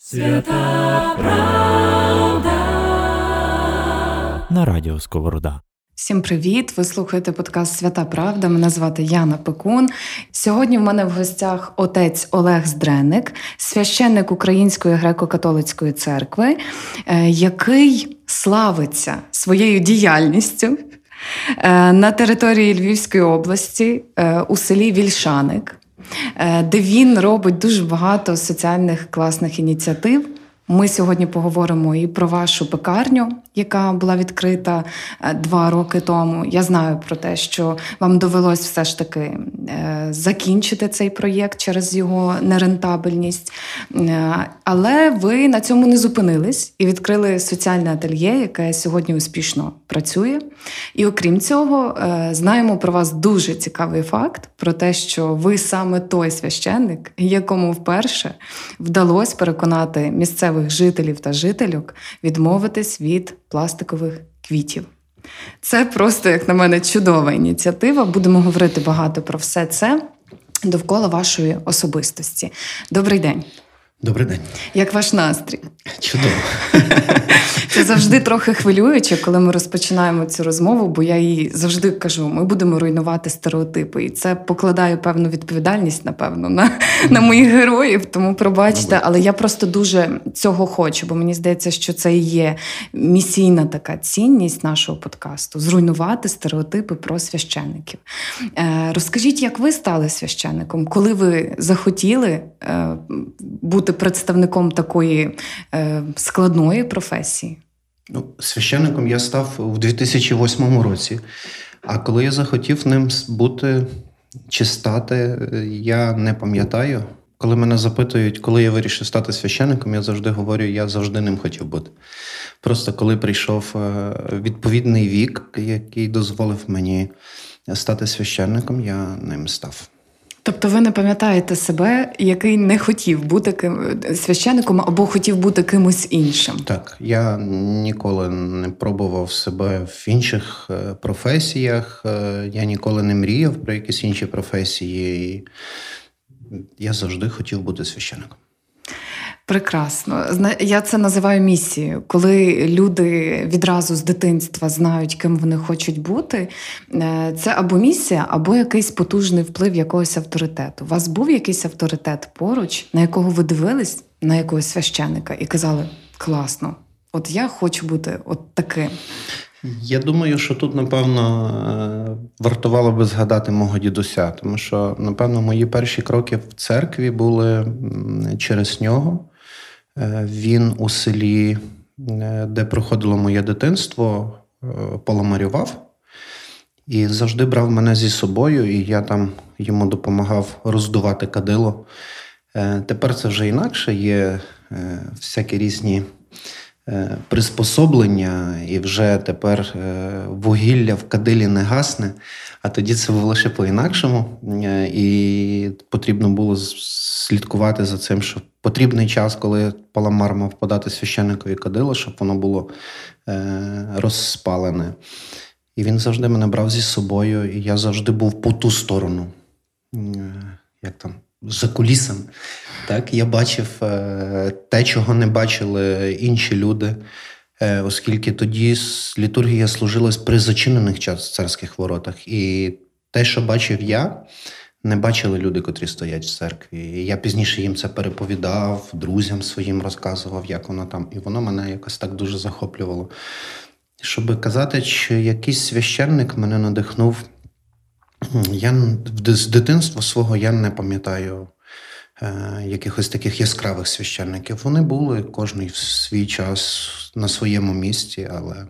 Свята правда на радіо Сковорода. Всім привіт! Ви слухаєте подкаст Свята Правда. Мене звати Яна Пекун. Сьогодні в мене в гостях отець Олег Здреник, священник Української греко-католицької церкви, е, який славиться своєю діяльністю е, на території Львівської області е, у селі Вільшаник. Де він робить дуже багато соціальних класних ініціатив. Ми сьогодні поговоримо і про вашу пекарню, яка була відкрита е, два роки тому. Я знаю про те, що вам довелось все ж таки е, закінчити цей проєкт через його нерентабельність. Е, але ви на цьому не зупинились і відкрили соціальне ательє, яке сьогодні успішно працює. І окрім цього, знаємо про вас дуже цікавий факт про те, що ви саме той священник, якому вперше вдалося переконати місцевих жителів та жительок відмовитись від пластикових квітів. Це просто, як на мене, чудова ініціатива. Будемо говорити багато про все це довкола вашої особистості. Добрий день. Добрий день. Як ваш настрій? Чудово. Це завжди трохи хвилююче, коли ми розпочинаємо цю розмову, бо я їй завжди кажу: ми будемо руйнувати стереотипи. І це покладає певну відповідальність, напевно, на на моїх героїв. Тому пробачте, але я просто дуже цього хочу, бо мені здається, що це і є місійна така цінність нашого подкасту зруйнувати стереотипи про священників. Е, розкажіть, як ви стали священником, коли ви захотіли е, бути представником такої е, складної професії? Ну, Священником я став у 2008 році, а коли я захотів ним бути чи стати, я не пам'ятаю. Коли мене запитують, коли я вирішив стати священником, я завжди говорю, я завжди ним хотів бути. Просто коли прийшов е, відповідний вік, який дозволив мені стати священником, я ним став. Тобто ви не пам'ятаєте себе, який не хотів бути ким священником або хотів бути кимось іншим? Так, я ніколи не пробував себе в інших е, професіях. Е, я ніколи не мріяв про якісь інші професії. Я завжди хотів бути священником. Прекрасно. Я це називаю місією, коли люди відразу з дитинства знають, ким вони хочуть бути. Е, це або місія, або якийсь потужний вплив якогось авторитету. У вас був якийсь авторитет поруч, на якого ви дивились, на якогось священика, і казали: класно, от я хочу бути от таким. Я думаю, що тут, напевно, е, вартувало би згадати мого дідуся, тому що, напевно, мої перші кроки в церкві були через нього. Е, він у селі, е, де проходило моє дитинство, е, поламарював і завжди брав мене зі собою, і я там йому допомагав роздувати кадило. Тепер це вже інакше є всякі різні приспособлення, і вже тепер вугілля в кадилі не гасне. А тоді це було лише по-інакшому, і потрібно було слідкувати за цим, що потрібний час, коли паламар мав подати священникові кадило, щоб воно було е, розспалене. І він завжди мене брав зі собою, і я завжди був по ту сторону, е, як там, за кулісами. Так, Я бачив е, те, чого не бачили інші люди. Е, оскільки тоді літургія служилась при зачинених царських воротах. І те, що бачив я, не бачили люди, котрі стоять в церкві. І Я пізніше їм це переповідав, друзям своїм розказував, як воно там. І воно мене якось так дуже захоплювало. Щоб казати, що якийсь священник мене надихнув, я з дитинства свого я не пам'ятаю е, якихось таких яскравих священників. Вони були кожний в свій час на своєму місці, але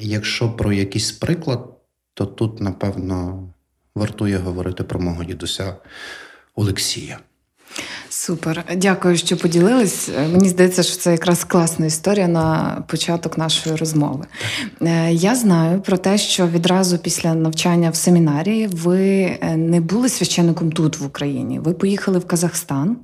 якщо про якийсь приклад, то тут, напевно, вартує говорити про мого дідуся Олексія. Супер, дякую, що поділились. Мені здається, що це якраз класна історія на початок нашої розмови. Е, я знаю про те, що відразу після навчання в семінарії ви е, не були священником тут в Україні. Ви поїхали в Казахстан,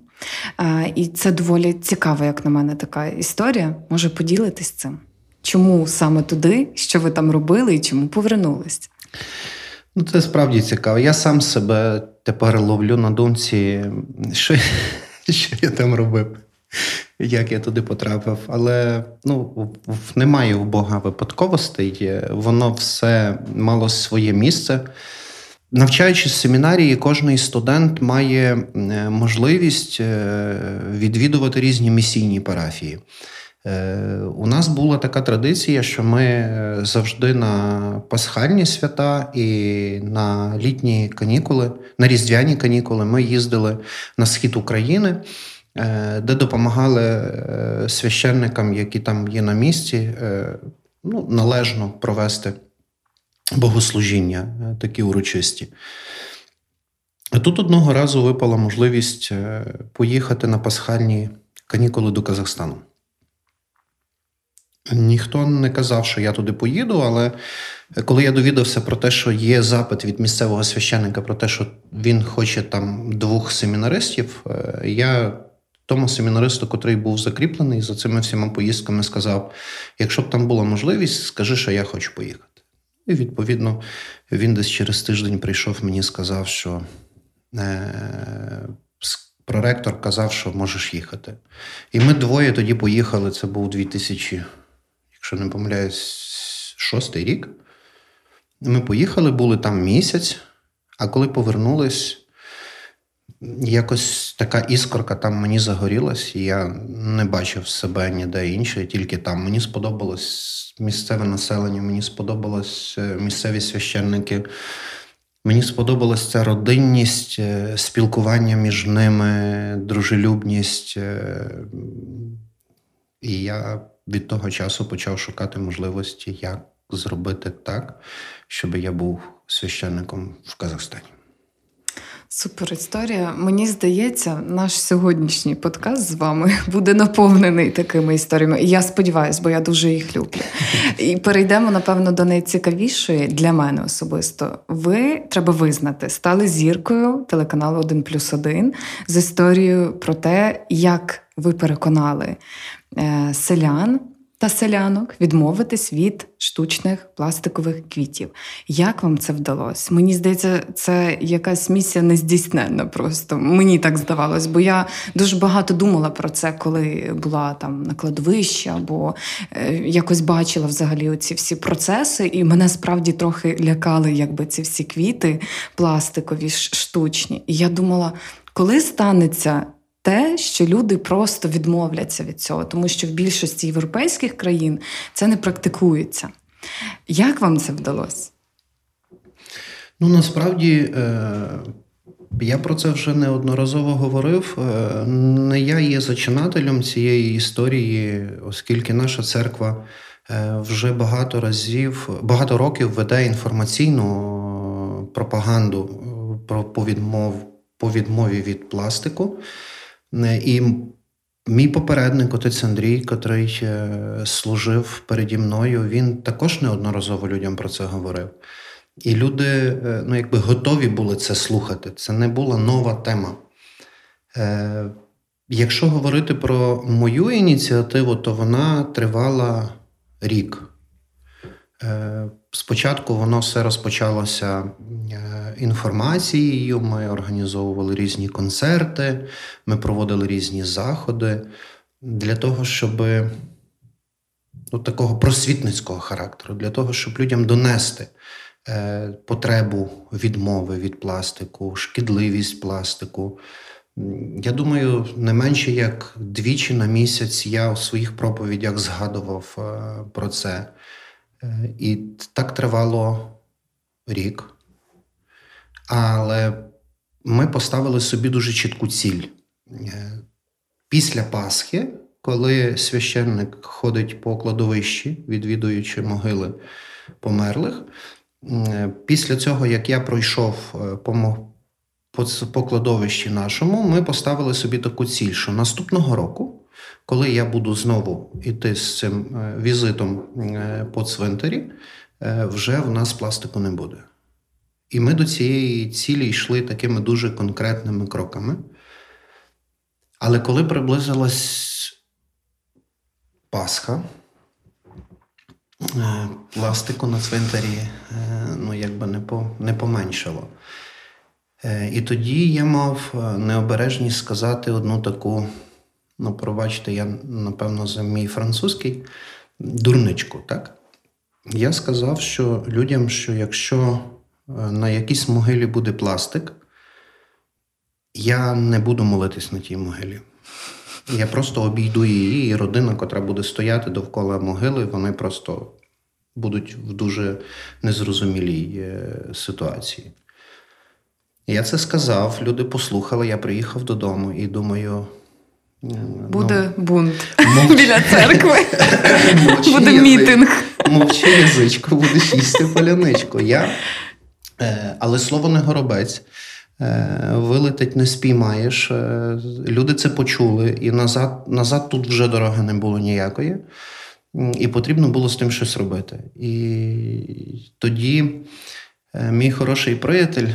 е, і це доволі цікава, як на мене, така історія. Може поділитись цим? Чому саме туди, що ви там робили, і чому повернулись? Ну, це справді цікаво. Я сам себе тепер ловлю на думці, що що я там робив. як я туди потрапив. Але ну, немає у Бога випадковостей, воно все мало своє місце. Навчаючись в семінарії, кожний студент має можливість е, відвідувати різні місійні парафії. Е, у нас була така традиція, що ми е, завжди на пасхальні свята і на літні канікули, на різдвяні канікули ми їздили на схід України, е, де допомагали священникам, які там є на місці, ну, належно провести богослужіння, такі урочисті. Тут одного разу випала можливість поїхати на пасхальні канікули до Казахстану. Ніхто не казав, що я туди поїду, але коли я довідався про те, що є запит від місцевого священника про те, що він хоче там двох семінаристів, е, я тому семінаристу, котрий був закріплений за цими всіма поїздками, сказав: якщо б там була можливість, скажи, що я хочу поїхати. І відповідно він десь через тиждень прийшов мені сказав, що е, проректор казав, що можеш їхати. І ми двоє тоді поїхали. Це був 2000 якщо не помиляюсь, шостий рік. Ми поїхали, були там місяць, а коли повернулись, якось така іскорка там мені загорілась, і я не бачив себе ніде інше, тільки там. Мені сподобалось місцеве населення, мені сподобалось е, місцеві священники. Мені сподобалася ця родинність, е, спілкування між ними, дружелюбність. Е, і я від того часу почав шукати можливості, як зробити так, щоб я був священником в Казахстані. Супер історія. Мені здається, наш сьогоднішній подкаст з вами буде наповнений такими історіями. І я сподіваюся, бо я дуже їх люблю. І перейдемо, напевно, до найцікавішої для мене особисто. Ви треба визнати, стали зіркою телеканалу 1 плюс 1 з історією про те, як ви переконали селян та селянок відмовитись від штучних пластикових квітів. Як вам це вдалося? Мені здається, це якась місія нездійсненна. Просто мені так здавалось, бо я дуже багато думала про це, коли була там на кладовищі, або е, якось бачила взагалі оці всі процеси, і мене справді трохи лякали, якби ці всі квіти пластикові, штучні. І я думала, коли станеться те, що люди просто відмовляться від цього, тому що в більшості європейських країн це не практикується. Як вам це вдалося? Ну насправді. Е... Я про це вже неодноразово говорив. Е, не я є зачинателем цієї історії, оскільки наша церква е, вже багато разів, багато років веде інформаційну пропаганду про по відмові від пластику. І мій попередник, отець Андрій, котрий е, служив переді мною, він також неодноразово людям про це говорив. І люди е, ну, якби готові були це слухати. Це не була нова тема. Е, Якщо говорити про мою ініціативу, то вона тривала рік. Е, спочатку воно все розпочалося е, інформацією. Ми організовували різні концерти, ми проводили різні заходи для того, щоб ну, такого просвітницького характеру, для того, щоб людям донести е, потребу відмови від пластику, шкідливість пластику. Я думаю, не менше як двічі на місяць я у своїх проповідях згадував про це. Е, і так тривало рік. Але ми поставили собі дуже чітку ціль. Е, після Пасхи, коли священник ходить по кладовищі, відвідуючи могили померлих, е, після цього, як я пройшов по по кладовищі нашому, ми поставили собі таку ціль, що наступного року коли я буду знову йти з цим е, візитом е, по цвинтарі, е, вже в нас пластику не буде. І ми до цієї цілі йшли такими дуже конкретними кроками. Але коли приблизилась Пасха, пластику на цвинтарі ну, якби не по, не поменшало. І тоді я мав необережність сказати одну таку ну, пробачте, я, напевно, за мій французький дурничку, так? Я сказав, що людям, що якщо е, на якійсь могилі буде пластик, я не буду молитись на тій могилі. Я просто обійду її, і родина, котра буде стояти довкола могили, вони просто будуть в дуже незрозумілій е, ситуації. Я це сказав, люди послухали, я приїхав додому і думаю. Буде ну, бунт мовч... біля церкви. Буде язик. мітинг. Мовчи язичко, будеш їсти поляничку. Я, Але слово не горобець. Е, вилетить не спіймаєш. Е, люди це почули, і назад назад тут вже дороги не було ніякої. І потрібно було з тим щось робити. І тоді е, мій хороший приятель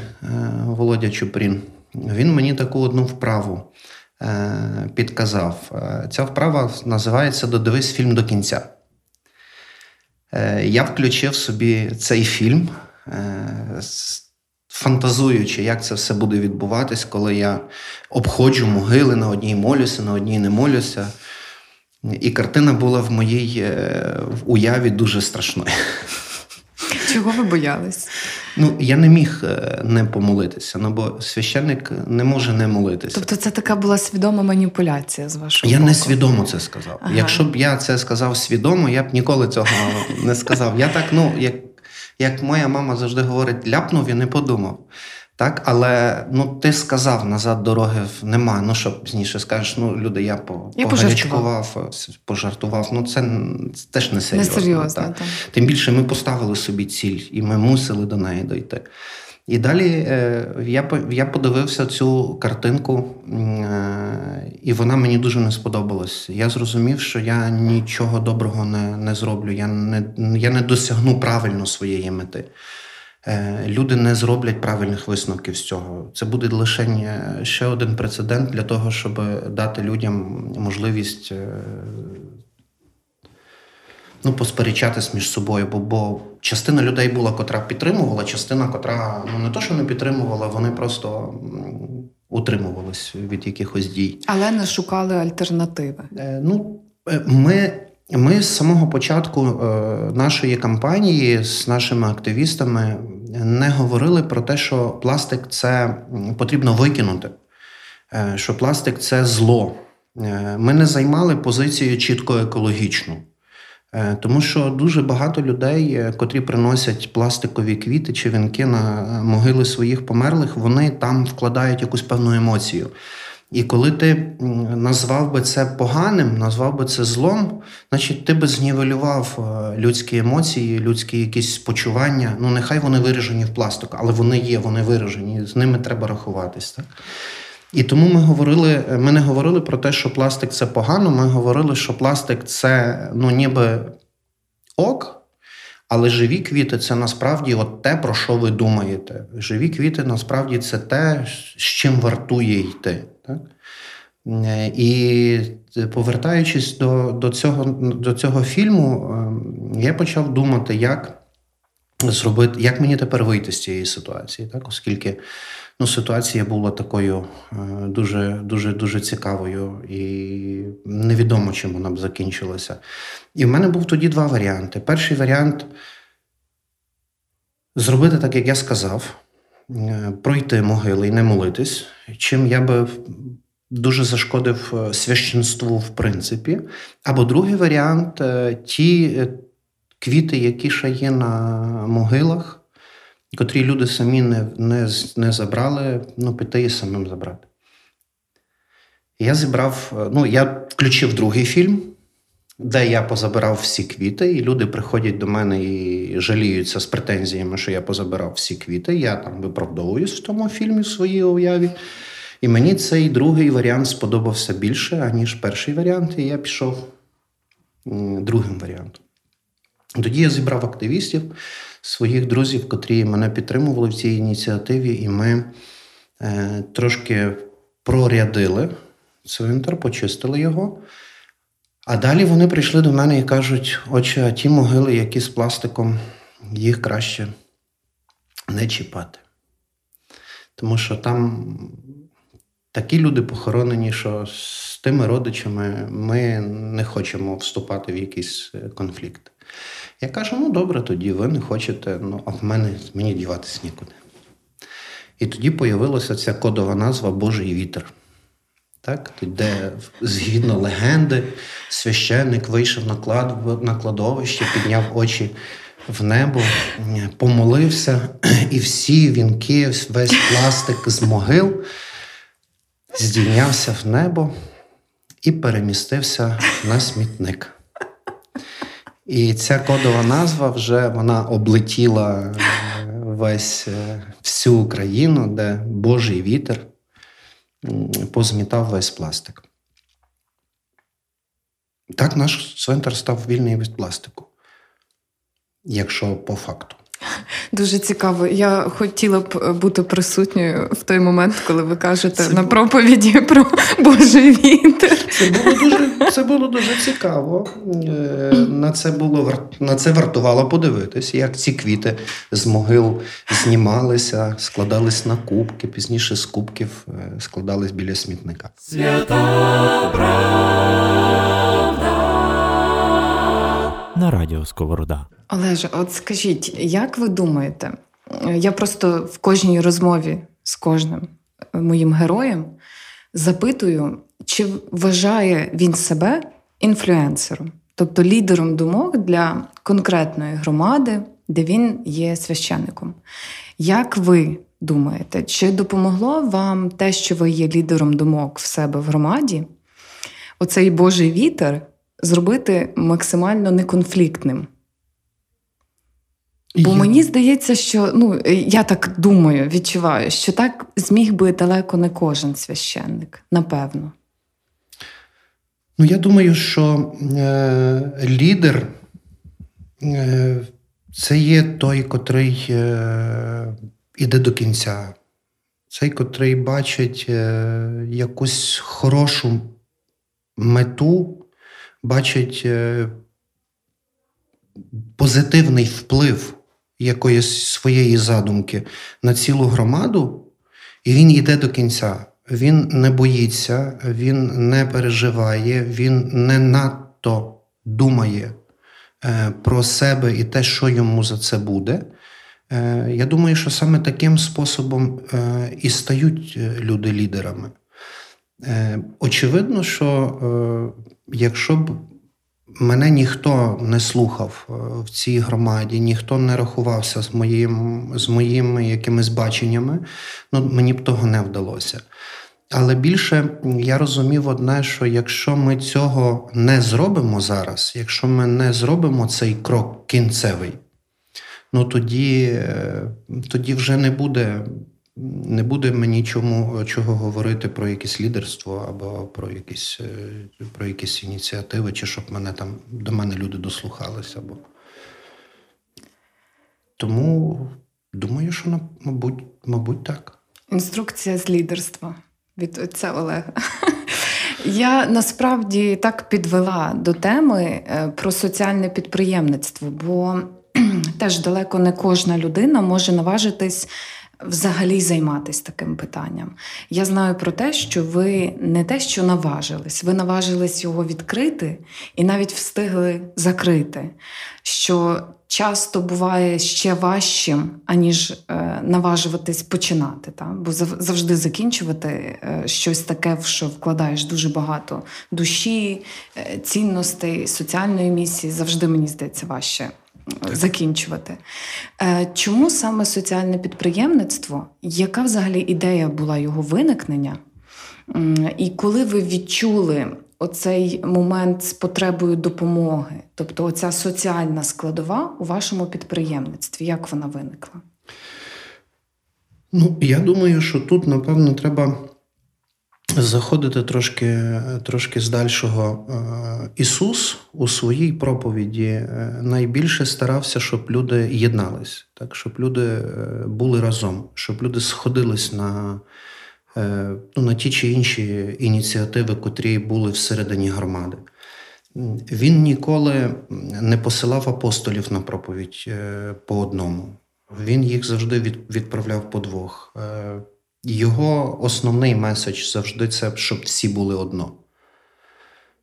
Володя Чупрін, він мені таку одну вправу підказав. Ця вправа називається Додивись фільм до кінця. Я включив собі цей фільм фантазуючи, як це все буде відбуватись, коли я обходжу могили на одній молюся, на одній не молюся. І картина була в моїй е, в уяві дуже страшною. Чого ви боялись? Ну, я не міг е, не помолитися, ну бо священник не може не молитися. Тобто це така була свідома маніпуляція з вашого Я боку? не свідомо це сказав. Ага. Якщо б я це сказав свідомо, я б ніколи цього не сказав. Я так, ну, як як моя мама завжди говорить, ляпнув і не подумав. Так, але ну ти сказав назад дороги нема. Ну що пізніше скажеш, ну люди, я по я пожартував, пожартував. Ну це, це теж не серйозно. Не серйозно так. Тим більше ми поставили собі ціль, і ми мусили до неї дойти. І далі е, я я подивився цю картинку, е, і вона мені дуже не сподобалась. Я зрозумів, що я нічого доброго не не зроблю. Я не я не досягну правильно своєї мети. Е, люди не зроблять правильних висновків з цього. Це буде лише ще один прецедент для того, щоб дати людям можливість ну, посперечатись між собою, бо бо частина людей була, котра підтримувала, частина, котра ну не то, що не підтримувала, вони просто утримувались від якихось дій. Але не шукали альтернативи. Е, ну, е, ми. Ми з самого початку е, нашої кампанії з нашими активістами не говорили про те, що пластик це потрібно викинути, е, що пластик це зло. Ми не займали позицію чітко екологічну. Е, тому що дуже багато людей, е, котрі приносять пластикові квіти чи вінки на е, могили своїх померлих, вони там вкладають якусь певну емоцію. І коли ти назвав би це поганим, назвав би це злом, значить ти би знівелював людські емоції, людські якісь почування. Ну, нехай вони виражені в пластику, але вони є, вони виражені, з ними треба рахуватись. Так? І тому ми говорили, ми не говорили про те, що пластик це погано. Ми говорили, що пластик це ну ніби ок, але живі квіти це насправді от те, про що ви думаєте. Живі квіти насправді це те, з чим вартує йти. Так? І повертаючись до до, цього до цього фільму, ем, я почав думати, як зробити, як мені тепер вийти з цієї ситуації, так? оскільки ну, ситуація була такою е, дуже дуже дуже цікавою і невідомо, чим вона б закінчилася. І в мене був тоді два варіанти. Перший варіант зробити так, як я сказав, е, пройти могили і не молитись, чим я би. Дуже зашкодив е, священству, в принципі. Або другий варіант ті квіти, які ще є на могилах, котрі люди самі не не, не забрали, ну, піти і самим забрати. Я зібрав, ну, я включив другий фільм, де я позабирав всі квіти, і люди приходять до мене і жаліються з претензіями, що я позабирав всі квіти. Я там виправдовуюсь в тому фільмі в своїй уяві. І мені цей другий варіант сподобався більше, аніж перший варіант, і я пішов другим варіантом. Тоді я зібрав активістів своїх друзів, котрі мене підтримували в цій ініціативі, і ми е, трошки прорядили цвинтар, почистили його. А далі вони прийшли до мене і кажуть: отче, а ті могили, які з пластиком, їх краще не чіпати. Тому що там такі люди похоронені, що з тими родичами ми не хочемо вступати в якийсь е, конфлікт. Я кажу: ну добре, тоді ви не хочете, ну а в мене мені діватись нікуди. І тоді появилася ця кодова назва Божий вітер. Так, де згідно легенди, священник вийшов на клад... на кладовище, підняв очі в небо, помолився, і всі вінки, весь пластик з могил здійнявся в небо і перемістився на смітник. І ця кодова назва вже вона облетіла весь всю Україну, де Божий вітер позмітав весь пластик. Так наш центр став вільний від пластику, якщо по факту. Дуже цікаво. Я хотіла б бути присутньою в той момент, коли ви кажете це на проповіді про Божий вітер. Це було дуже це було дуже цікаво. На це було на це вартувало подивитись, як ці квіти з могил знімалися, складались на кубки. Пізніше з кубків складались біля смітника. Свята на радіо Сковорода. Олеже, от скажіть, як ви думаєте? Я просто в кожній розмові з кожним моїм героєм запитую, чи вважає він себе інфлюенсером, тобто лідером думок для конкретної громади, де він є священником. Як ви думаєте, чи допомогло вам те, що ви є лідером думок в себе в громаді, оцей Божий вітер зробити максимально неконфліктним? Бо мені здається, що ну я так думаю, відчуваю, що так зміг би далеко не кожен священник, напевно. Ну, я думаю, що е, лідер е, це є той, котрий е, іде до кінця, цей, котрий бачить е, якусь хорошу мету, бачить е, позитивний вплив якоїсь своєї задумки на цілу громаду, і він йде до кінця. Він не боїться, він не переживає, він не надто думає е, про себе і те, що йому за це буде. Е, я думаю, що саме таким способом і стають люди лідерами. Очевидно, що якщо б Мене ніхто не слухав е, в цій громаді, ніхто не рахувався з моїм, з моїми якимись баченнями. Ну, Мені б того не вдалося. Але більше я розумів одне, що якщо ми цього не зробимо зараз, якщо ми не зробимо цей крок кінцевий, ну тоді, е, тоді вже не буде не буде мені чому чого говорити про якесь лідерство або про якісь е, про якісь ініціативи, чи щоб мене там до мене люди дослухалися. Або... Тому думаю, що мабуть, мабуть, так. Інструкція з лідерства від отця Олега. Я насправді так підвела до теми е, про соціальне підприємництво, бо теж далеко не кожна людина може наважитись взагалі займатися таким питанням. Я знаю про те, що ви не те, що наважились, ви наважились його відкрити і навіть встигли закрити. Що часто буває ще важчим, аніж е, наважуватись починати. Та? Бо завжди закінчувати е, щось таке, в що вкладаєш дуже багато душі, е, цінностей, соціальної місії, завжди мені здається важче закінчувати. Е, чому саме соціальне підприємництво? Яка взагалі ідея була його виникнення? І коли ви відчули оцей момент з потребою допомоги, тобто оця соціальна складова у вашому підприємництві, як вона виникла? Ну, я думаю, що тут, напевно, треба заходити трошки трошки з дальшого. Е, Ісус у своїй проповіді е, найбільше старався, щоб люди єднались, так, щоб люди е, були разом, щоб люди сходились на ну, на ті чи інші ініціативи, котрі були всередині громади. Він ніколи не посилав апостолів на проповідь по одному. Він їх завжди відправляв по двох. Його основний меседж завжди це, щоб всі були одно.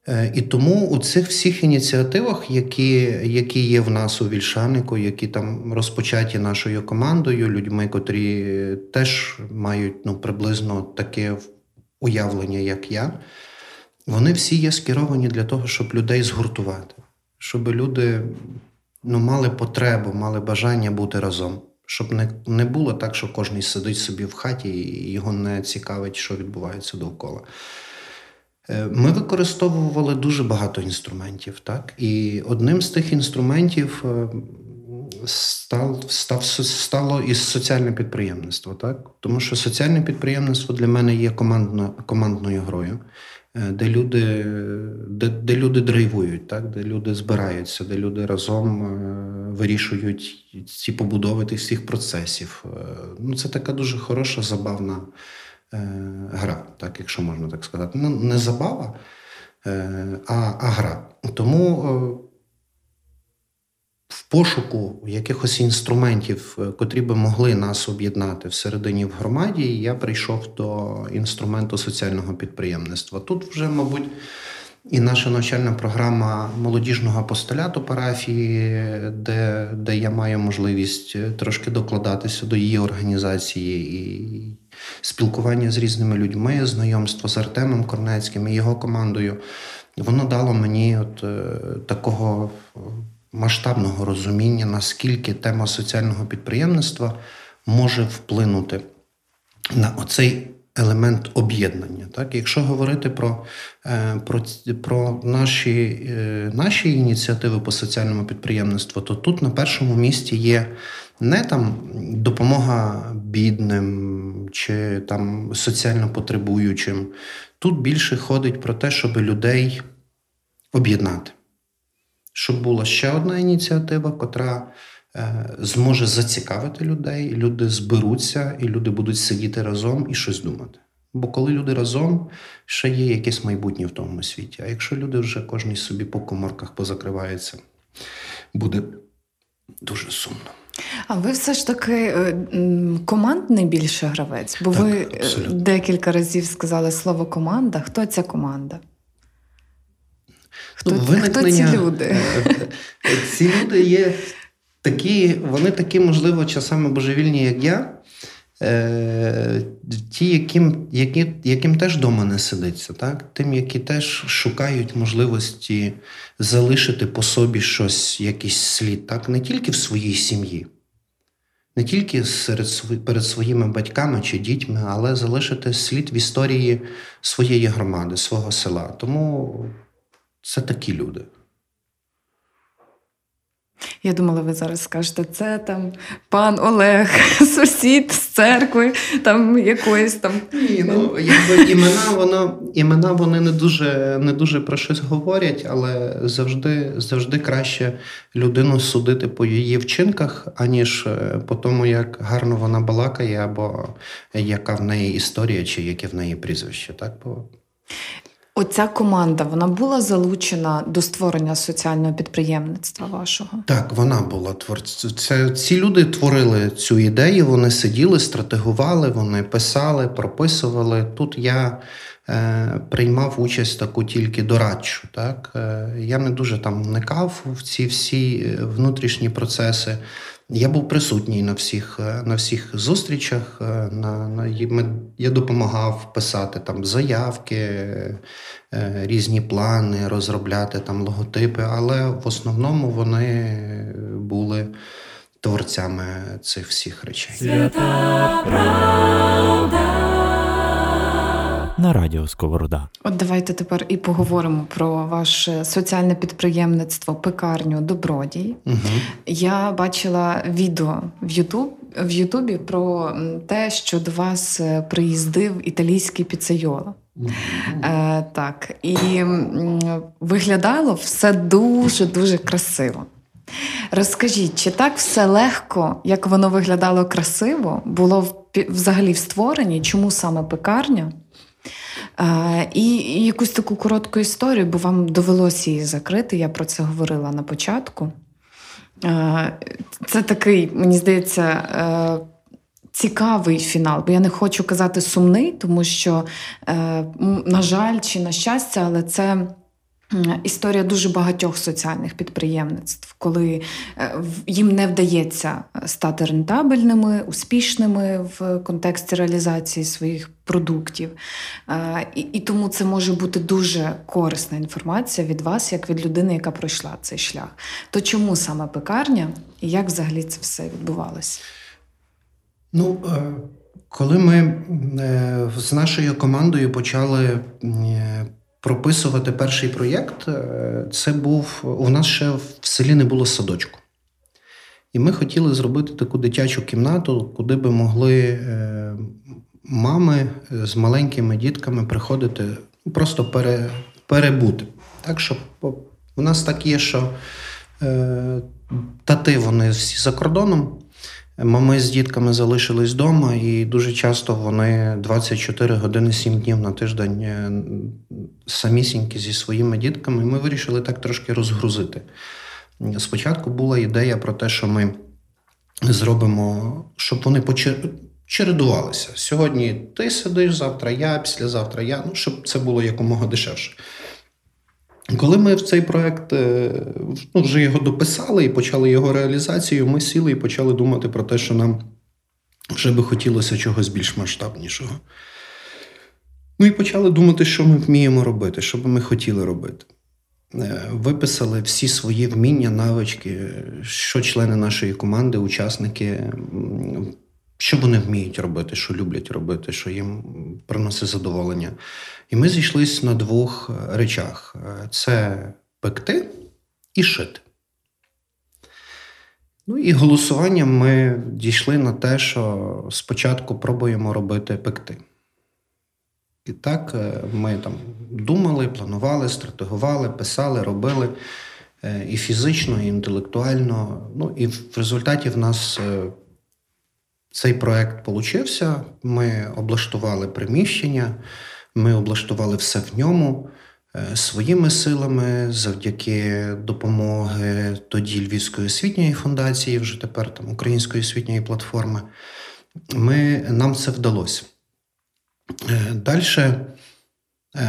Е, і тому у цих всіх ініціативах, які які є в нас у Вільшанику, які там розпочаті нашою командою, людьми, котрі теж мають ну, приблизно таке уявлення, як я, вони всі є скеровані для того, щоб людей згуртувати, щоб люди ну, мали потребу, мали бажання бути разом. Щоб не не було так, що кожен сидить собі в хаті і його не цікавить, що відбувається довкола. Е, ми використовували дуже багато інструментів, так? І одним з тих інструментів е, став, став, стало і соціальне підприємництво, так? Тому що соціальне підприємництво для мене є командно, командною грою, де люди де, де люди драйвують, так? де люди збираються, де люди разом вирішують ці побудови тих всіх процесів. Ну, Це така дуже хороша, забавна. Е, гра, так, якщо можна так сказати. Ну, не забава, е, а, а гра. Тому е, в пошуку якихось інструментів, котрі би могли нас об'єднати всередині в громаді, я прийшов до інструменту соціального підприємництва. Тут вже, мабуть. І наша навчальна програма молодіжного апостоляту парафії, де де я маю можливість трошки докладатися до її організації і спілкування з різними людьми, знайомство з Артемом Корнецьким і його командою, воно дало мені от е, такого масштабного розуміння, наскільки тема соціального підприємництва може вплинути на оцей елемент об'єднання. Так? Якщо говорити про е, про, про наші е, наші ініціативи по соціальному підприємництву, то тут на першому місці є не там допомога бідним чи там соціально потребуючим. Тут більше ходить про те, щоб людей об'єднати. Щоб була ще одна ініціатива, котра е, зможе зацікавити людей, люди зберуться, і люди будуть сидіти разом і щось думати. Бо коли люди разом, ще є якесь майбутнє в тому світі. А якщо люди вже кожен собі по коморках позакриваються, буде дуже сумно. А ви все ж таки е, командний більше гравець? Бо так, ви е, абсолютно. декілька разів сказали слово команда. Хто ця команда? Хто, ну, хто ці люди? Е, ці люди є такі, вони такі, можливо, часами божевільні, як я. Ті, яким які, яким теж вдома не сидиться, так? тим, які теж шукають можливості залишити по собі щось, якийсь слід, так? не тільки в своїй сім'ї, не тільки серед, перед своїми батьками чи дітьми, але залишити слід в історії своєї громади, свого села. Тому це такі люди. Я думала, ви зараз скажете, це там пан Олег, сусід з церкви, там якоїсь там. Ні, ну якби імена, воно імена вони не дуже не дуже про щось говорять, але завжди завжди краще людину судити по її вчинках, аніж е, по тому, як гарно вона балакає, або яка в неї історія, чи яке в неї прізвище. Так? Оця команда вона була залучена до створення соціального підприємництва вашого? Так, вона була творцем. Це ці люди творили цю ідею. Вони сиділи, стратегували, вони писали, прописували. Тут я е, приймав участь таку тільки дорадчу. Так е, я не дуже там вникав в ці всі е, внутрішні процеси. Я був присутній на всіх е, на всіх зустрічах. Е, на, на, Я допомагав писати там заявки, е, різні плани, розробляти там логотипи, але в основному вони були творцями цих всіх речей. Свята правда на радіо Сковорода. От давайте тепер і поговоримо про ваше соціальне підприємництво, пекарню Добродій. Угу. Я бачила відео в Ютуб. В Ютубі про те, що до вас е, приїздив італійський піцейоло. Е, Так, і виглядало все дуже дуже красиво. Розкажіть, чи так все легко, як воно виглядало красиво, було взагалі в створенні? Чому саме пекарня? І, якусь таку коротку історію, бо вам довелося її закрити. Я про це говорила на початку. Це такий, мені здається, е, цікавий фінал, бо я не хочу казати сумний, тому що, е, на жаль, чи на щастя, але це історія дуже багатьох соціальних підприємництв, коли е, їм не вдається стати рентабельними, успішними в контексті реалізації своїх продуктів. Е, І, і тому це може бути дуже корисна інформація від вас, як від людини, яка пройшла цей шлях. То чому саме пекарня і як взагалі це все відбувалося? Ну, е, коли ми е, з нашою командою почали е, прописувати перший проєкт, е, це був у нас ще в селі не було садочку. І ми хотіли зробити таку дитячу кімнату, куди би могли е, мами з маленькими дітками приходити ну, просто пере, перебути. Так, щоб у нас так є, що е, тати вони всі за кордоном. Мами з дітками залишились вдома, і дуже часто вони 24 години 7 днів на тиждень е, самісінькі зі своїми дітками. Ми вирішили так трошки розгрузити. Спочатку була ідея про те, що ми зробимо, щоб вони чередувалися. Сьогодні ти сидиш, завтра я, післязавтра я, ну, щоб це було якомога дешевше. Коли ми в цей проект е, ну, вже його дописали і почали його реалізацію, ми сіли і почали думати про те, що нам вже би хотілося чогось більш масштабнішого. Ну і почали думати, що ми вміємо робити, що би ми хотіли робити. Е, Виписали всі свої вміння, навички, що члени нашої команди, учасники, що вони вміють робити, що люблять робити, що їм приносить задоволення. І ми зійшлися на двох е, речах: Е, це пекти і шити. Ну і голосуванням ми дійшли на те, що спочатку пробуємо робити пекти. І так е, ми там думали, планували, стратегували, писали, робили і фізично, і інтелектуально. Ну і в результаті в нас цей проект получився. Ми облаштували приміщення, ми облаштували все в ньому е, своїми силами завдяки допомоги тоді Львівської освітньої фундації, вже тепер там Української освітньої платформи. Ми, нам це вдалося. Далі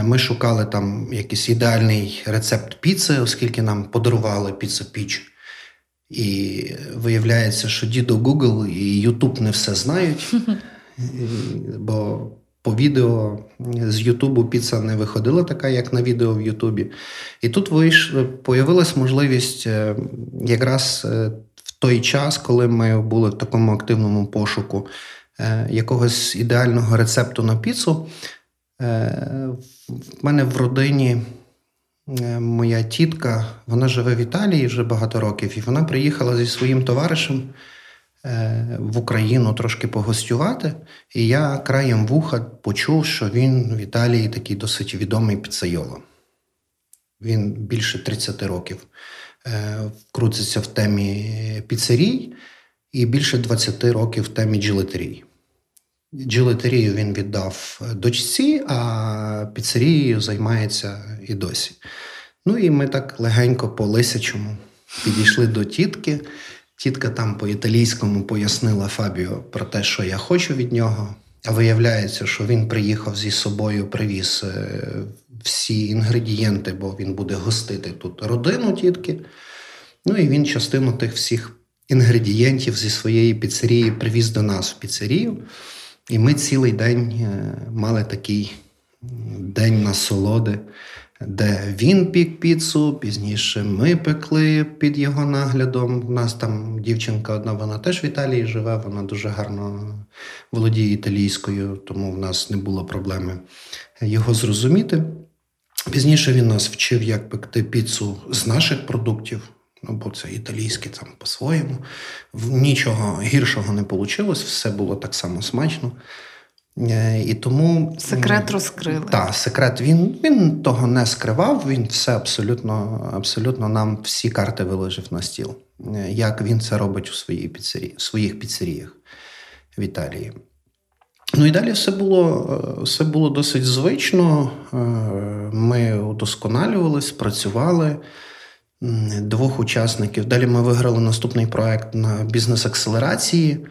ми шукали там якийсь ідеальний рецепт піци, оскільки нам подарували піцу піч. І виявляється, що дідо Google і YouTube не все знають, бо по відео з Ютубу піца не виходила така, як на відео в Ютубі. І тут вийш... появилась можливість е, якраз е, в той час, коли ми були в такому активному пошуку е, якогось ідеального рецепту на піцу. В мене в родині моя тітка, вона живе в Італії вже багато років, і вона приїхала зі своїм товаришем е, в Україну трошки погостювати. І я краєм вуха почув, що він в Італії такий досить відомий піцайоло. Він більше 30 років е, крутиться в темі піцерій і більше 20 років в темі джилетерій. Джилетерію він віддав дочці, а піцерією займається і досі. Ну і ми так легенько по лисячому підійшли до тітки. Тітка там по-італійському пояснила Фабіо про те, що я хочу від нього. А виявляється, що він приїхав зі собою, привіз е, всі інгредієнти, бо він буде гостити тут родину тітки. Ну і він частину тих всіх інгредієнтів зі своєї піцерії привіз до нас в піцерію. І ми цілий день е, мали такий день насолоди, де він пік піцу, пізніше ми пекли під його наглядом. У нас там дівчинка одна, вона теж в Італії живе, вона дуже гарно володіє італійською, тому в нас не було проблеми його зрозуміти. Пізніше він нас вчив, як пекти піцу з наших продуктів. Ну, бо це італійське там по-своєму. Нічого гіршого не вийшло, все було так само смачно. Е, І тому Секрет розкрили. Так, секрет. Він, він того не скривав. Він все абсолютно, абсолютно нам всі карти виложив на стіл. Е, Як він це робить у своїй піцерії, в своїх піцеріях в Італії. Ну і далі все було, е, все було досить звично. Ми удосконалювались, працювали. Двох учасників. Далі ми виграли наступний проект на бізнес-акселерації.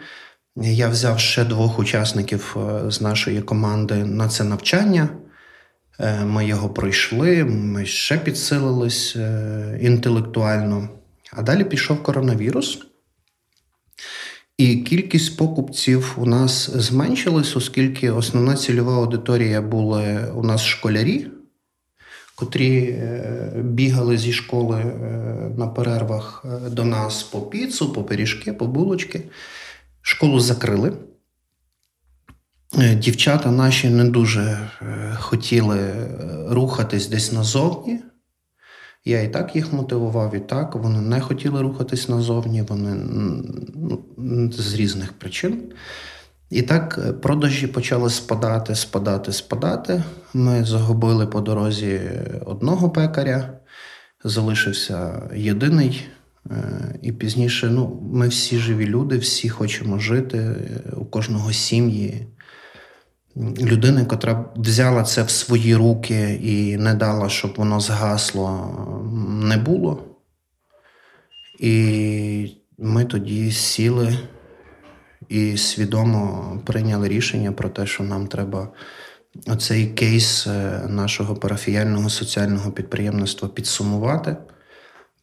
Я взяв ще двох учасників е, з нашої команди на це навчання. Е, Ми його пройшли, ми ще підсилились е, інтелектуально. А далі пішов коронавірус. І кількість покупців у нас зменшилась, оскільки основна цільова аудиторія були у нас школярі, котрі е, бігали зі школи е, на перервах е, до нас по піцу, по пиріжки, по булочки. Школу закрили. Дівчата наші не дуже хотіли рухатись десь назовні. Я і так їх мотивував, і так. Вони не хотіли рухатись назовні, вони ну, з різних причин. І так е, продажі почали спадати, спадати, спадати. Ми загубили по дорозі одного пекаря, залишився єдиний. Е, І пізніше, ну, ми всі живі люди, всі хочемо жити, е, у кожного сім'ї. Людини, котра взяла це в свої руки і не дала, щоб воно згасло, не було. І ми тоді сіли і свідомо прийняли рішення про те, що нам треба оцей кейс е, нашого парафіяльного соціального підприємництва підсумувати.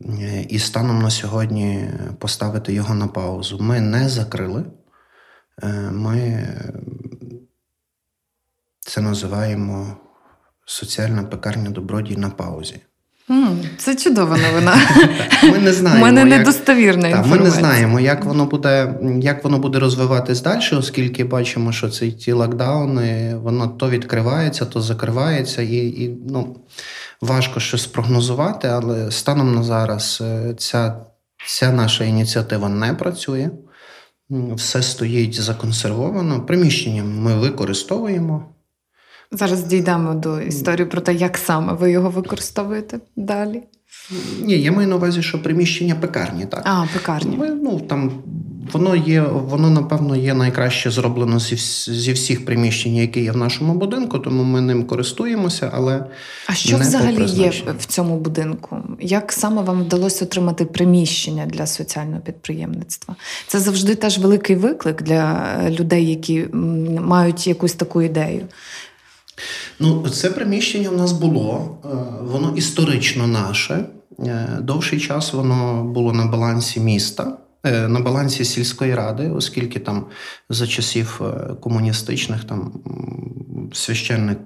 Е, І станом на сьогодні поставити його на паузу. Ми не закрили. Е, Ми це називаємо соціальна пекарня добродій на паузі. Це чудова новина. Ми не У знаємо. мене як- недостовірна Та, ми не знаємо, як воно буде, як воно буде розвиватись далі, оскільки бачимо, що ці ті локдауни, воно то відкривається, то закривається, і, і ну, важко щось спрогнозувати, але станом на зараз е, ця, ця наша ініціатива не працює. Все стоїть законсервовано. Приміщення ми використовуємо. Зараз дійдемо до історії про те, як саме ви його використовуєте далі. Ні, я маю на увазі, що приміщення пекарні, так. А, пекарні. Ми, ну, там, воно є, воно, напевно, є найкраще зроблено зі, зі всіх приміщень, які є в нашому будинку, тому ми ним користуємося, але А що не взагалі є в цьому будинку? Як саме вам вдалося отримати приміщення для соціального підприємництва? Це завжди теж великий виклик для людей, які мають якусь таку ідею. Ну, це приміщення в нас було, е, воно історично наше. Е, Довший час воно було на балансі міста, е, на балансі сільської ради, оскільки там за часів комуністичних там священник,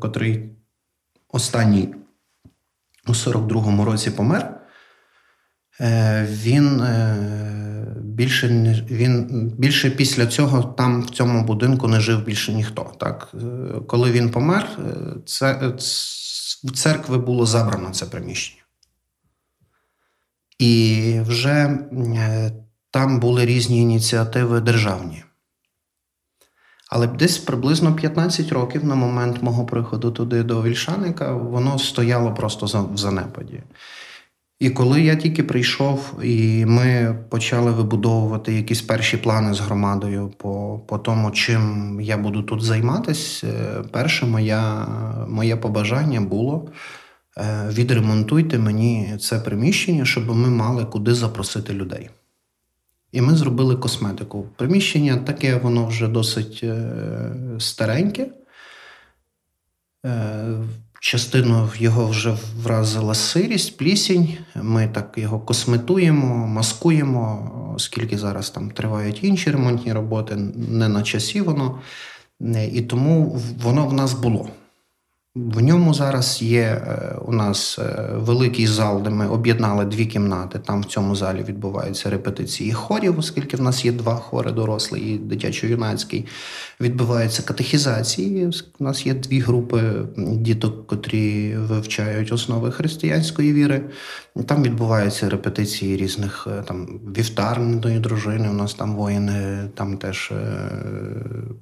котрий останній у 42-му році помер. Е, Він е, більше він більше після цього там в цьому будинку не жив більше ніхто. Так, Е, коли він помер, це в церкви було забрано це приміщення. І вже там були різні ініціативи державні. Але десь приблизно 15 років на момент мого приходу туди до Вільшаника, воно стояло просто в занепаді. І коли я тільки прийшов, і ми почали вибудовувати якісь перші плани з громадою по, по тому, чим я буду тут займатися, е, перше моя, моє побажання було е, відремонтуйте мені це приміщення, щоб ми мали куди запросити людей. І ми зробили косметику. Приміщення таке, воно вже досить е, стареньке. Частину його вже вразила сирість, плісінь. Ми так його косметуємо, маскуємо, оскільки зараз там тривають інші ремонтні роботи, не на часі воно. І тому воно в нас було. В ньому зараз є е, у нас е, великий зал, де ми об'єднали дві кімнати. Там в цьому залі відбуваються репетиції хорів, оскільки в нас є два хори дорослий і дитячо-юнацький. Відбуваються катехізації. У нас є дві групи діток, котрі вивчають основи християнської віри. Там відбуваються репетиції різних е, там вівтарної дружини. У нас там воїни там теж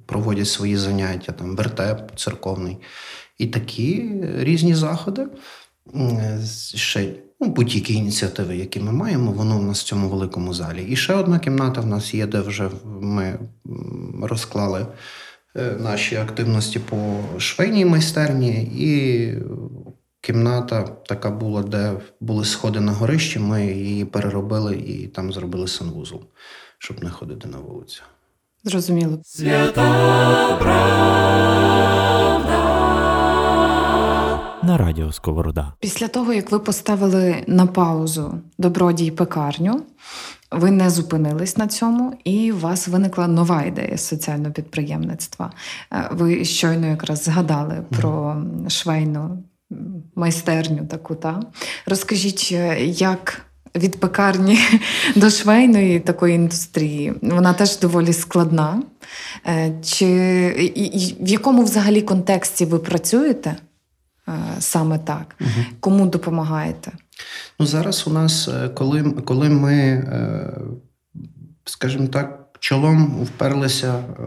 проводять свої заняття, там вертеп церковний. І такі різні заходи. Ще ну, будь-які ініціативи, які ми маємо, воно в нас в цьому великому залі. І ще одна кімната в нас є, де вже ми розклали е, наші активності по швейній майстерні, і кімната така була, де були сходи на горищі. Ми її переробили і там зробили санвузол, щоб не ходити на вулицю. Зрозуміло. Свята правда. На радіо Сковорода. Після того, як ви поставили на паузу добродій пекарню, ви не зупинились на цьому, і у вас виникла нова ідея соціального підприємництва. Е, Ви щойно якраз згадали про швейну майстерню таку. Та? Розкажіть, е, як від пекарні до швейної такої індустрії, вона теж доволі складна. Е, Чи і- і в якому взагалі контексті ви працюєте саме так? Кому допомагаєте? Ну, зараз у нас, е, коли, коли ми, е, скажімо так, чолом вперлися е,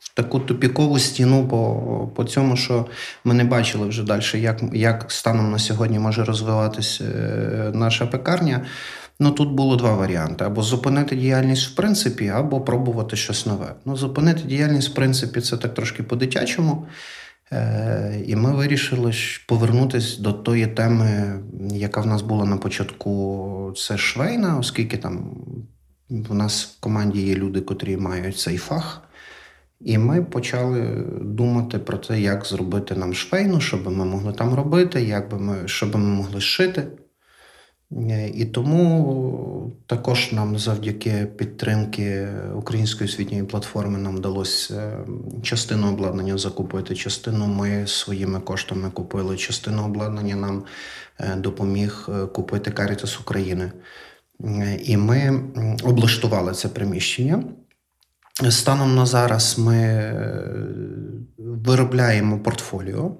в таку тупікову стіну по, по цьому, що ми не бачили вже далі, як, як станом на сьогодні може розвиватися е, наша пекарня. Ну, тут було два варіанти: або зупинити діяльність в принципі, або пробувати щось нове. Ну, зупинити діяльність, в принципі, це так трошки по-дитячому. Е, І ми вирішили повернутися до тої теми, яка в нас була на початку. Це швейна, оскільки там в нас в команді є люди, котрі мають цей фах. І ми почали думати про те, як зробити нам швейну, що би ми могли там робити, як би ми, щоб ми могли шити. Е, І тому також нам завдяки підтримки української освітньої платформи нам вдалося е, частину обладнання закупити, частину ми своїми коштами купили, частину обладнання нам е, допоміг купити Карітас України. І ми облаштували це приміщення. Станом на зараз ми виробляємо портфоліо.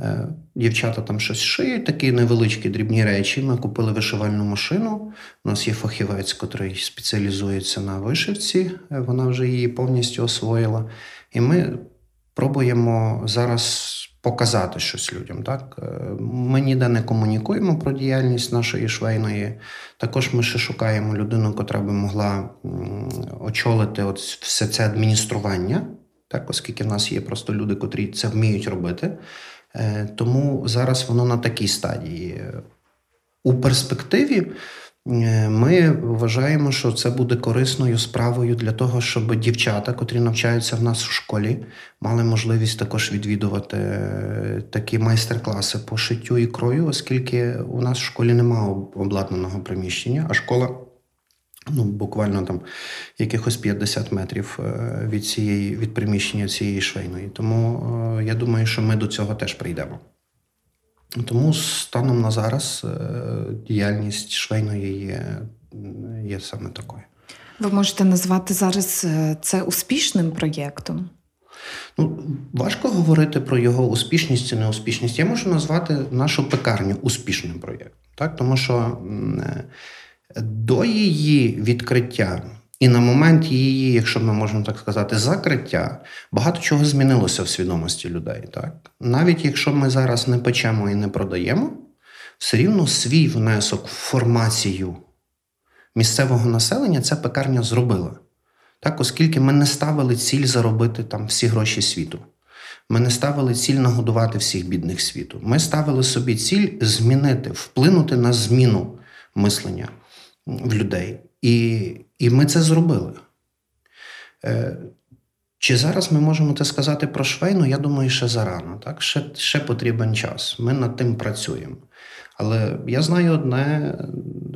Е, Дівчата там щось шиють, такі невеличкі дрібні речі. Ми купили вишивальну машину. У нас є фахівець, який спеціалізується на вишивці. Е, Вона вже її повністю освоїла. І ми пробуємо зараз показати щось людям. Так? Е, Ми ніде не комунікуємо про діяльність нашої швейної. Також ми ще шукаємо людину, яка би могла очолити от все це адміністрування, так? оскільки в нас є просто люди, котрі це вміють робити. Е, Тому зараз воно на такій стадії. У перспективі е, ми вважаємо, що це буде корисною справою для того, щоб дівчата, котрі навчаються в нас у школі, мали можливість також відвідувати е, такі майстер-класи по шиттю і крою, оскільки у нас в школі немає обладнаного приміщення, а школа. Ну, буквально там якихось 50 метрів е, від цієї від приміщення цієї швейної. Тому е, я думаю, що ми до цього теж прийдемо. Тому станом на зараз е, діяльність швейної є, є саме такою. Ви можете назвати зараз це успішним проєктом? Ну, важко говорити про його успішність і неуспішність. Я можу назвати нашу пекарню успішним проєктом, так? тому що до її відкриття і на момент її, якщо ми можемо так сказати, закриття, багато чого змінилося в свідомості людей. Так? Навіть якщо ми зараз не печемо і не продаємо, все рівно свій внесок в формацію місцевого населення ця пекарня зробила. Так, оскільки ми не ставили ціль заробити там всі гроші світу. Ми не ставили ціль нагодувати всіх бідних світу. Ми ставили собі ціль змінити, вплинути на зміну мислення в людей. І, і ми це зробили. Е, чи зараз ми можемо це сказати про швейну? Я думаю, ще зарано. Так? Ще, ще потрібен час. Ми над тим працюємо. Але я знаю одне,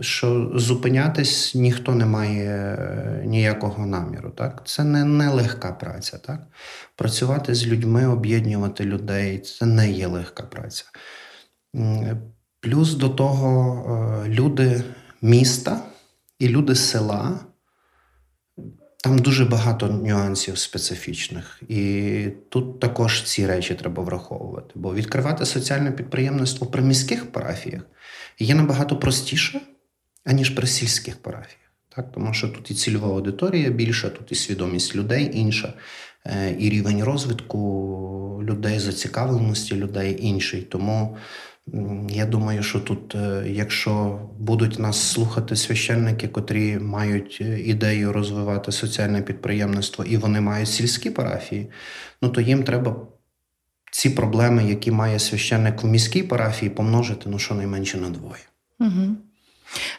що зупинятись ніхто не має е, ніякого наміру. Так? Це не, не легка праця. Так? Працювати з людьми, об'єднувати людей це не є легка праця. Плюс до того е, люди міста і люди села. Там дуже багато нюансів специфічних, і тут також ці речі треба враховувати. Бо відкривати соціальне підприємництво при міських парафіях є набагато простіше, аніж при сільських парафіях. Так? Тому що тут і цільова аудиторія більша, тут і свідомість людей інша, е, і рівень розвитку людей, зацікавленості людей інший. Тому я думаю, що тут, е, якщо будуть нас слухати священники, котрі мають е, ідею розвивати соціальне підприємництво, і вони мають сільські парафії, ну то їм треба ці проблеми, які має священник в міській парафії, помножити ну щонайменше на двоє. Угу.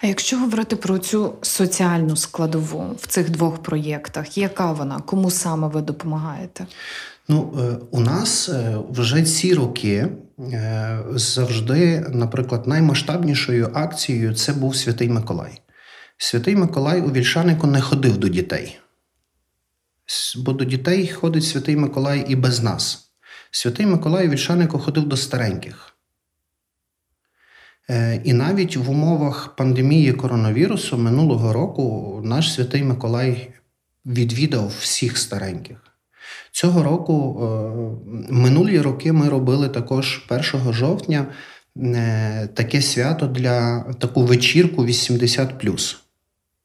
А якщо говорити про цю соціальну складову в цих двох проєктах, яка вона? Кому саме ви допомагаєте? Ну, е, у нас вже ці роки завжди, наприклад, наймасштабнішою акцією це був Святий Миколай. Святий Миколай у Вільшанику не ходив до дітей. Бо до дітей ходить Святий Миколай і без нас. Святий Миколай у Вільшанику ходив до стареньких. Е, І навіть в умовах пандемії коронавірусу минулого року наш Святий Миколай відвідав всіх стареньких. Цього року, е, минулі роки, ми робили також 1 жовтня е, таке свято для таку вечірку 80.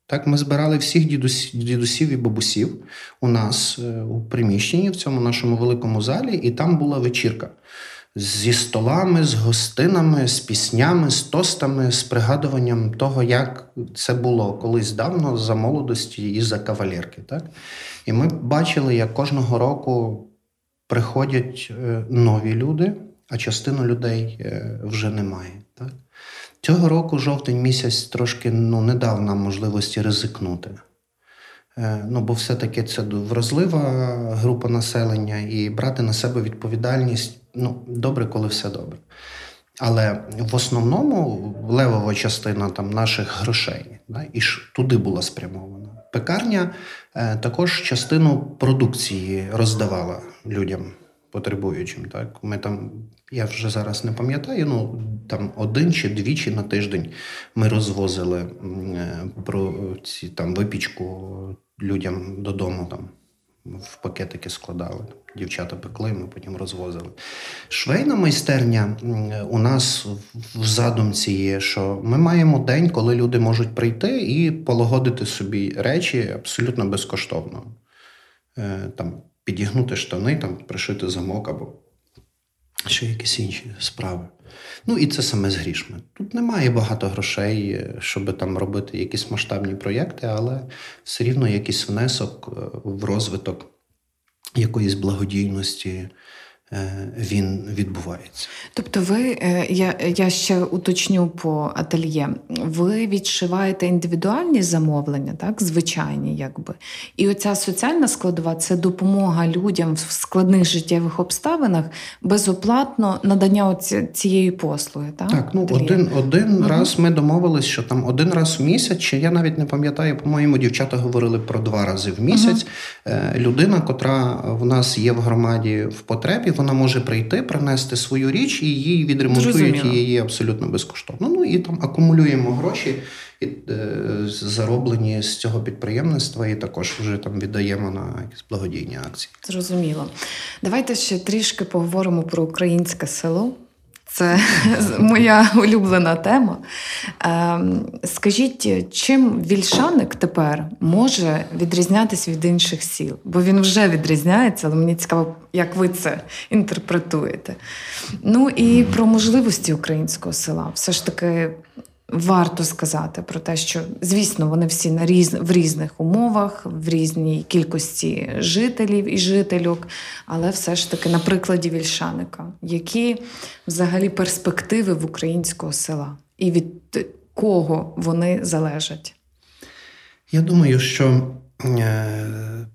Так, ми збирали всіх дідусів, дідусів і бабусів у нас е, у приміщенні в цьому нашому великому залі, і там була вечірка зі столами, з гостинами, з піснями, з тостами, з пригадуванням того, як це було колись давно за молодості і за кавалерки. Так? І ми бачили, як кожного року приходять е, нові люди, а частину людей е, вже немає. Так? Цього року жовтень місяць трошки ну, не дав нам можливості ризикнути. Е, Ну, бо все-таки це вразлива група населення, і брати на себе відповідальність ну, добре, коли все добре. Але в основному левова частина там, наших грошей да, і ж туди була спрямована. Пекарня е, також частину продукції роздавала людям, потребуючим. Так? Ми там, я вже зараз не пам'ятаю, ну там один чи двічі на тиждень ми розвозили е, про ці там випічку людям додому там. В пакетики складали. Дівчата пекли, ми потім розвозили. Швейна майстерня у нас в задумці є, що ми маємо день, коли люди можуть прийти і полагодити собі речі абсолютно безкоштовно. Е, Там, підігнути штани, там, пришити замок або ще якісь інші справи. Ну і це саме з грішми. Тут немає багато грошей, е, щоб там робити якісь масштабні проєкти, але все рівно якийсь внесок е, в розвиток якоїсь благодійності він відбувається. Тобто, ви е, я, я ще уточню по ательє. Ви відшиваєте індивідуальні замовлення, так, звичайні, якби. І оця соціальна складова це допомога людям в складних життєвих обставинах безоплатно надання оці- цієї послуги. Так, Так, ну ательє. один, один Мгм. раз ми домовились, що там один раз в місяць, чи я навіть не пам'ятаю, по-моєму, дівчата говорили про два рази в місяць. Е, Людина, котра в нас є в громаді в потребі, вона може прийти, принести свою річ і її відремонтують Зрозуміло. і її абсолютно безкоштовно. Ну і там акумулюємо гроші, і, е, зароблені з цього підприємництва, і також вже там віддаємо на якісь благодійні акції. Зрозуміло. Давайте ще трішки поговоримо про українське село. Це моя улюблена тема. Ем, Скажіть, чим вільшаник тепер може відрізнятися від інших сіл? Бо він вже відрізняється, але мені цікаво, як ви це інтерпретуєте. Ну і про можливості українського села. Все ж таки варто сказати про те, що, звісно, вони всі на різ... в різних умовах, в різній кількості жителів і жительок, але все ж таки на прикладі вільшаника, які взагалі перспективи в українського села і від кого вони залежать? Я думаю, що е,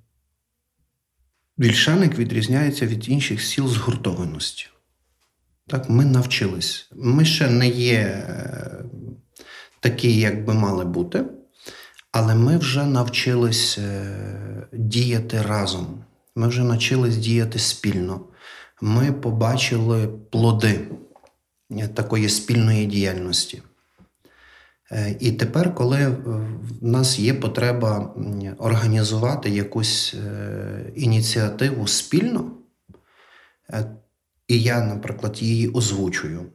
Вільшаник відрізняється від інших сіл згуртованості. Так, ми навчились. Ми ще не є е, такі, як би мали бути, але ми вже навчились е, діяти разом. Ми вже навчились діяти спільно. Ми побачили плоди е, такої спільної діяльності. Е, І тепер, коли в нас є потреба організувати якусь ініціативу спільно, і я, наприклад, її озвучую,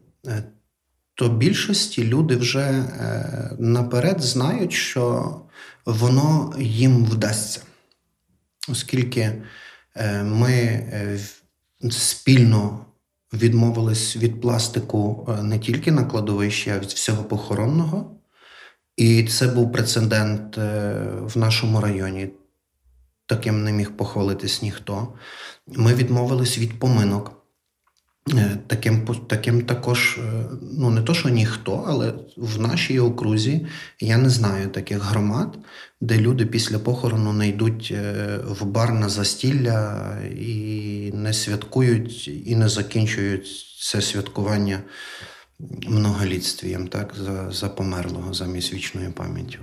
то більшості люди вже е, наперед знають, що воно їм вдасться. Оскільки е, ми е, спільно відмовились від пластику не тільки на кладовищі, а від всього похоронного. І це був прецедент в нашому районі. Таким не міг похвалитись ніхто. Ми відмовились від поминок. Е, таким таким також, е, ну не то, що ніхто, але в нашій окрузі я не знаю таких громад, де люди після похорону не йдуть е, в бар на застілля і не святкують, і не закінчують це святкування многолітствієм, так, за, за померлого замість вічною пам'яттю.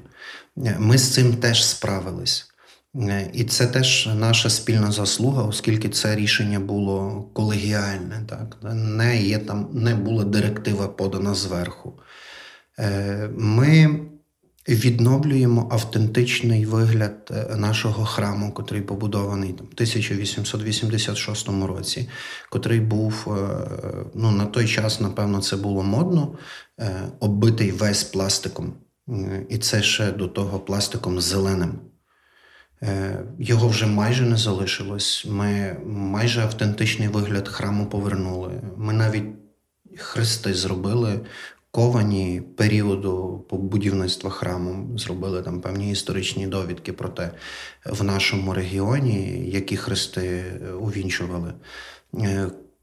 Ми з цим теж справились. Е, і це теж наша спільна заслуга, оскільки це рішення було колегіальне. Так? Не є там, не була директива подана зверху. Е, ми відновлюємо автентичний вигляд е, нашого храму, котрий побудований там, в 1886 році, котрий був ну, на той час, напевно, це було модно, оббитий весь пластиком. І це ще до того пластиком зеленим. Е, його вже майже не залишилось. Ми майже автентичний вигляд храму повернули. Ми навіть хрести зробили ковані періоду будівництва храму. Зробили там певні історичні довідки про те в нашому регіоні, які хрести увінчували.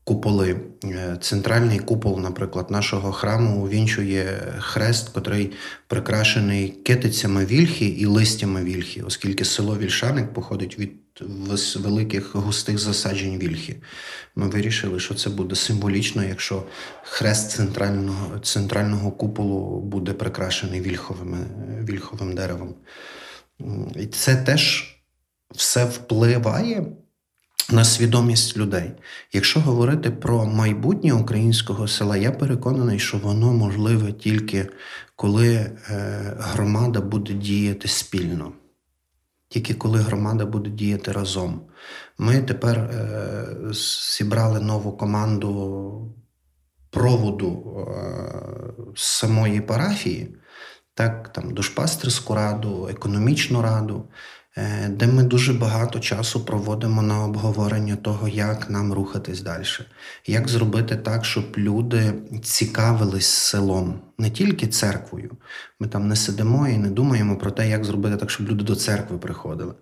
Куполи. Е, центральний купол, наприклад, нашого храму увінчує хрест, котрий прикрашений китицями вільхи і листями вільхи, оскільки село Вільшаник походить від великих густих засаджень вільхи. Ми вирішили, що це буде символічно, якщо хрест центрального центрального куполу буде прикрашений вільховим, вільховим деревом. І це теж все впливає на свідомість людей. Якщо говорити про майбутнє українського села, я переконаний, що воно можливе тільки коли е, громада буде діяти спільно. Тільки коли громада буде діяти разом. Ми тепер е, зібрали нову команду проводу е, самої парафії, так, там душпастерську раду, економічну раду. Е, де ми дуже багато часу проводимо на обговорення того, як нам рухатись далі, як зробити так, щоб люди цікавились селом, не тільки церквою. Ми там не сидимо і не думаємо про те, як зробити так, щоб люди до церкви приходили.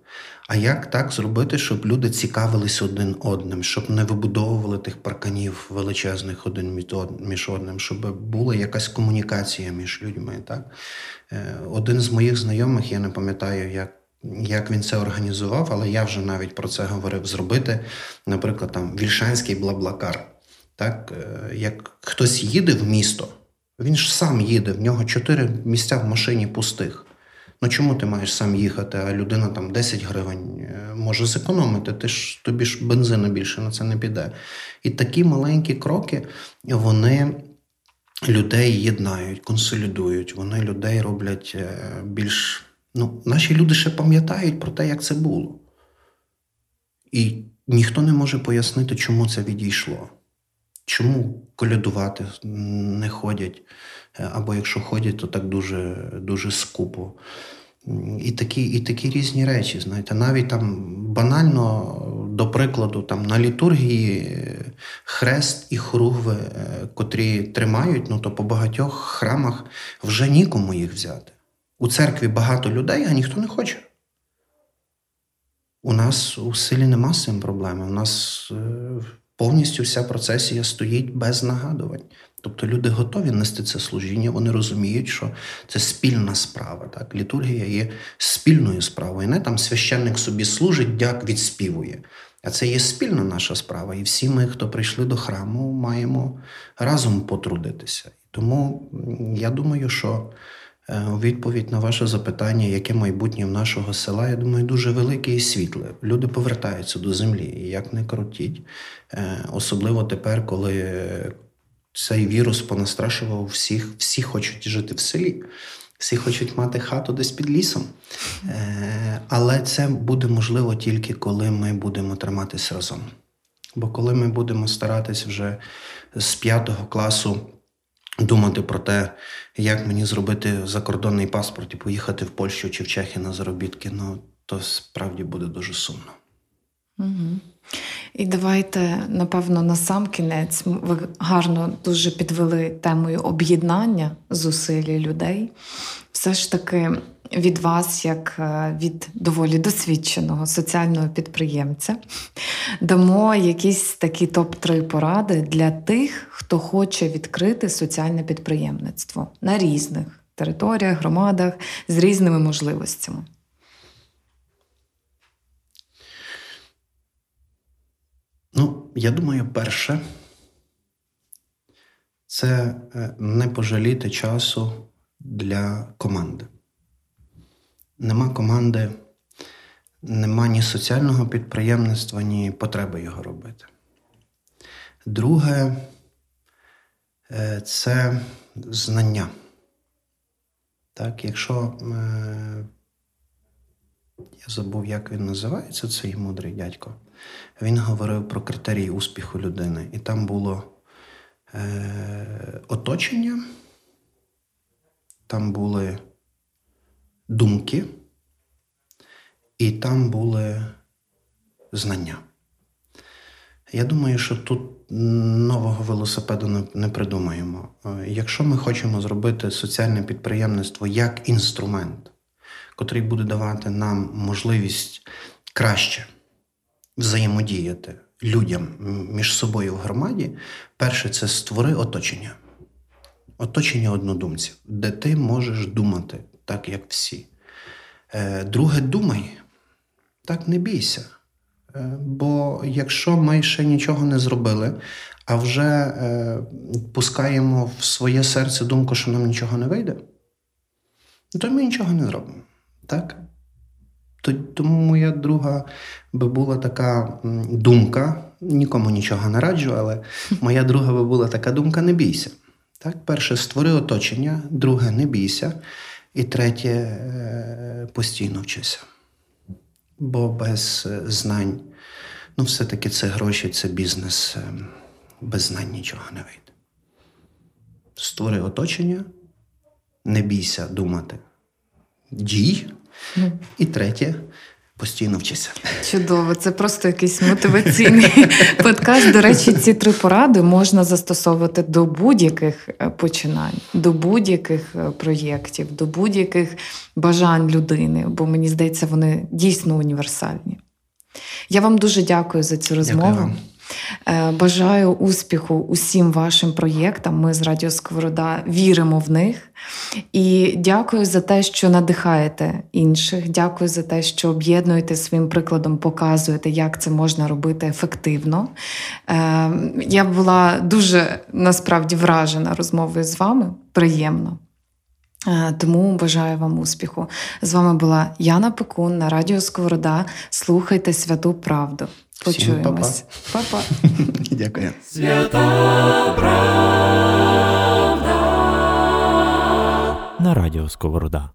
А як так зробити, щоб люди цікавились один одним, щоб не вибудовували тих парканів величезних один між одним, щоб була якась комунікація між людьми. Так? Е, один з моїх знайомих, я не пам'ятаю, як як він це організував, але я вже навіть про це говорив зробити, наприклад, там Вільшанський Блаблакар. Так, е, Як хтось їде в місто, він ж сам їде, в нього чотири місця в машині пустих. Ну чому ти маєш сам їхати, а людина там 10 гривень е, може зекономити, ти ж тобі ж бензину більше на це не піде. І такі маленькі кроки, вони людей єднають, консолідують, вони людей роблять е, більш Ну, Наші люди ще пам'ятають про те, як це було. І ніхто не може пояснити, чому це відійшло. Чому колядувати не ходять, або якщо ходять, то так дуже дуже скупо. І такі і такі різні речі, знаєте, навіть там банально, до прикладу, там на літургії хрест і хоругви, е, котрі тримають, ну то по багатьох храмах вже нікому їх взяти. У церкві багато людей, а ніхто не хоче. У нас у селі нема з цим проблеми. У нас е, повністю вся процесія стоїть без нагадувань. Тобто люди готові нести це служіння, вони розуміють, що це спільна справа. Так? Літургія є спільною справою. Не там священник собі служить, дяк відспівує. А це є спільна наша справа. І всі ми, хто прийшли до храму, маємо разом потрудитися. Тому я думаю, що. Е, у відповідь на ваше запитання, яке майбутнє в нашого села, я думаю, дуже велике і світле. Люди повертаються до землі, як не крутіть. Е, особливо тепер, коли цей вірус понастрашував всіх, всі хочуть жити в селі, всі хочуть мати хату десь під лісом. Е, але це буде можливо тільки коли ми будемо триматися разом. Бо коли ми будемо старатись вже з п'ятого класу думати про те, як мені зробити закордонний паспорт і поїхати в Польщу чи в Чехію на заробітки, ну то справді буде дуже сумно. Угу. І давайте, напевно, на сам кінець ви гарно дуже підвели темою об'єднання зусиль людей. Все ж таки, від вас, як е, від доволі досвідченого соціального підприємця, дамо якісь такі топ-3 поради для тих, хто хоче відкрити соціальне підприємництво на різних територіях, громадах з різними можливостями. Ну, я думаю, перше, це е, не пожаліти часу для команди. Нема команди, нема ні соціального підприємництва, ні потреби його робити. Друге, е, це знання. Так, якщо е, я забув, як він називається, цей мудрий дядько. Він говорив про критерії успіху людини. І там було е, оточення, там були думки, і там були знання. Я думаю, що тут нового велосипеду не, придумаємо. Е, Якщо ми хочемо зробити соціальне підприємництво як інструмент, котрий буде давати нам можливість краще взаємодіяти людям між собою в громаді, перше це створи оточення. Оточення однодумців, де ти можеш думати так, як всі. Е, Друге, думай, так не бійся. Е, Бо якщо ми ще нічого не зробили, а вже е, пускаємо в своє серце думку, що нам нічого не вийде, то ми нічого не зробимо. Так? Тому моя друга би була така думка, нікому нічого не раджу, але моя друга би була така думка: не бійся. Так? Перше, створи оточення, друге, не бійся, і третє, е, постійно вчися. Бо без е, знань, ну, все-таки це гроші, це бізнес. е, Без знань нічого не вийде. Створи оточення, не бійся думати. Дій. І третє, постійно вчися. Чудово, це просто якийсь мотиваційний подкаст. До речі, ці три поради можна застосовувати до будь-яких е, починань, до будь-яких е, проєктів, до будь-яких бажань людини, бо мені здається, вони дійсно універсальні. Я вам дуже дякую за цю розмову. Дякую Бажаю успіху усім вашим проєктам. Ми з Радіо Сковорода віримо в них. І дякую за те, що надихаєте інших. Дякую за те, що об'єднуєте своїм прикладом, показуєте, як це можна робити ефективно. Е, Я була дуже насправді вражена розмовою з вами. Приємно. Е, Тому бажаю вам успіху. З вами була Яна Пекун на Радіо Сковорода. Слухайте святу правду. Почуємось. Па-па. Дякую. Свята правда на радіо Сковорода.